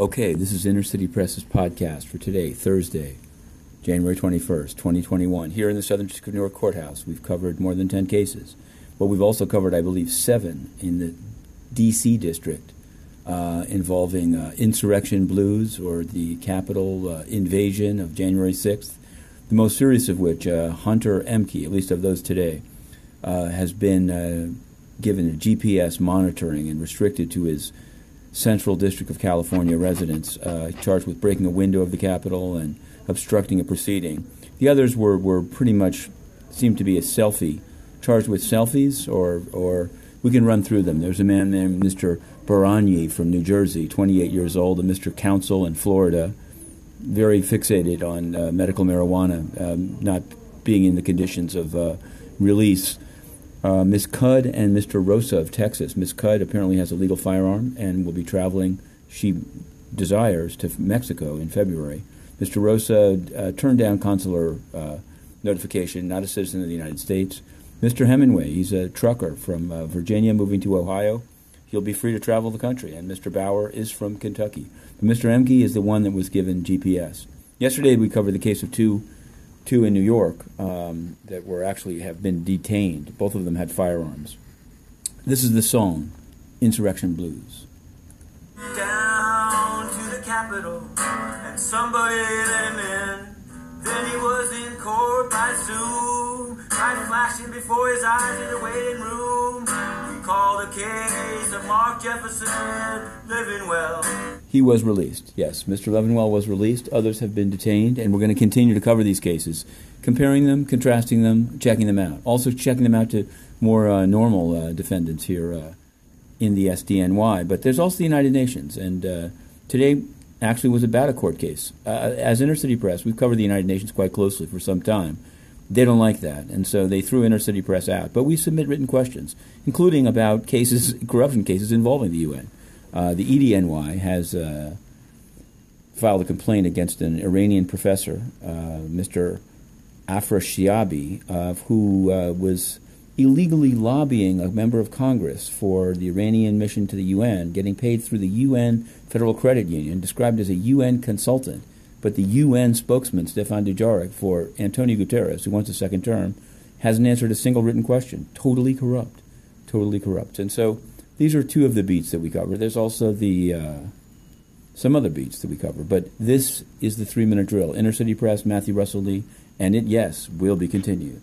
Okay, this is Inner City Press's podcast for today, Thursday, January 21st, 2021. Here in the Southern District of New York Courthouse, we've covered more than 10 cases. But we've also covered, I believe, seven in the D.C. district uh, involving uh, insurrection blues or the Capitol uh, invasion of January 6th. The most serious of which, uh, Hunter Ehmke, at least of those today, uh, has been uh, given a GPS monitoring and restricted to his Central District of California residents uh, charged with breaking a window of the Capitol and obstructing a proceeding. The others were, were pretty much seemed to be a selfie, charged with selfies, or or we can run through them. There's a man named Mr. Baranyi from New Jersey, 28 years old, a Mr. Council in Florida, very fixated on uh, medical marijuana, um, not being in the conditions of uh, release. Uh, Ms. Cudd and Mr. Rosa of Texas. Ms. Cudd apparently has a legal firearm and will be traveling, she desires, to Mexico in February. Mr. Rosa uh, turned down consular uh, notification, not a citizen of the United States. Mr. Hemingway, he's a trucker from uh, Virginia moving to Ohio. He'll be free to travel the country. And Mr. Bauer is from Kentucky. But Mr. Ehmke is the one that was given GPS. Yesterday we covered the case of two two in New York um, that were actually have been detained. Both of them had firearms. This is the song, Insurrection Blues. Down to the Capitol, and somebody let in. Then he was in court by Zoom, flashing before his eyes in the waiting room. Call the case of Mark Jefferson. He was released. Yes, Mr. Leffingwell was released. Others have been detained, and we're going to continue to cover these cases, comparing them, contrasting them, checking them out. Also, checking them out to more uh, normal uh, defendants here uh, in the SDNY. But there's also the United Nations, and uh, today actually was about a court case. Uh, as Inner City Press, we've covered the United Nations quite closely for some time. They don't like that, and so they threw Inner City Press out. But we submit written questions, including about cases, corruption cases involving the UN. Uh, the EDNY has uh, filed a complaint against an Iranian professor, uh, Mr. Afrashiabi, uh, who was illegally lobbying a member of Congress for the Iranian mission to the UN, getting paid through the UN Federal Credit Union, described as a UN consultant. But the UN spokesman, Stefan Dujarric, for Antonio Guterres, who wants a second term, hasn't answered a single written question. Totally corrupt. Totally corrupt. And so these are two of the beats that we cover. There's also the uh, some other beats that we cover, but this is the three minute drill. Inner City Press, Matthew Russell Lee, and it, yes, will be continued.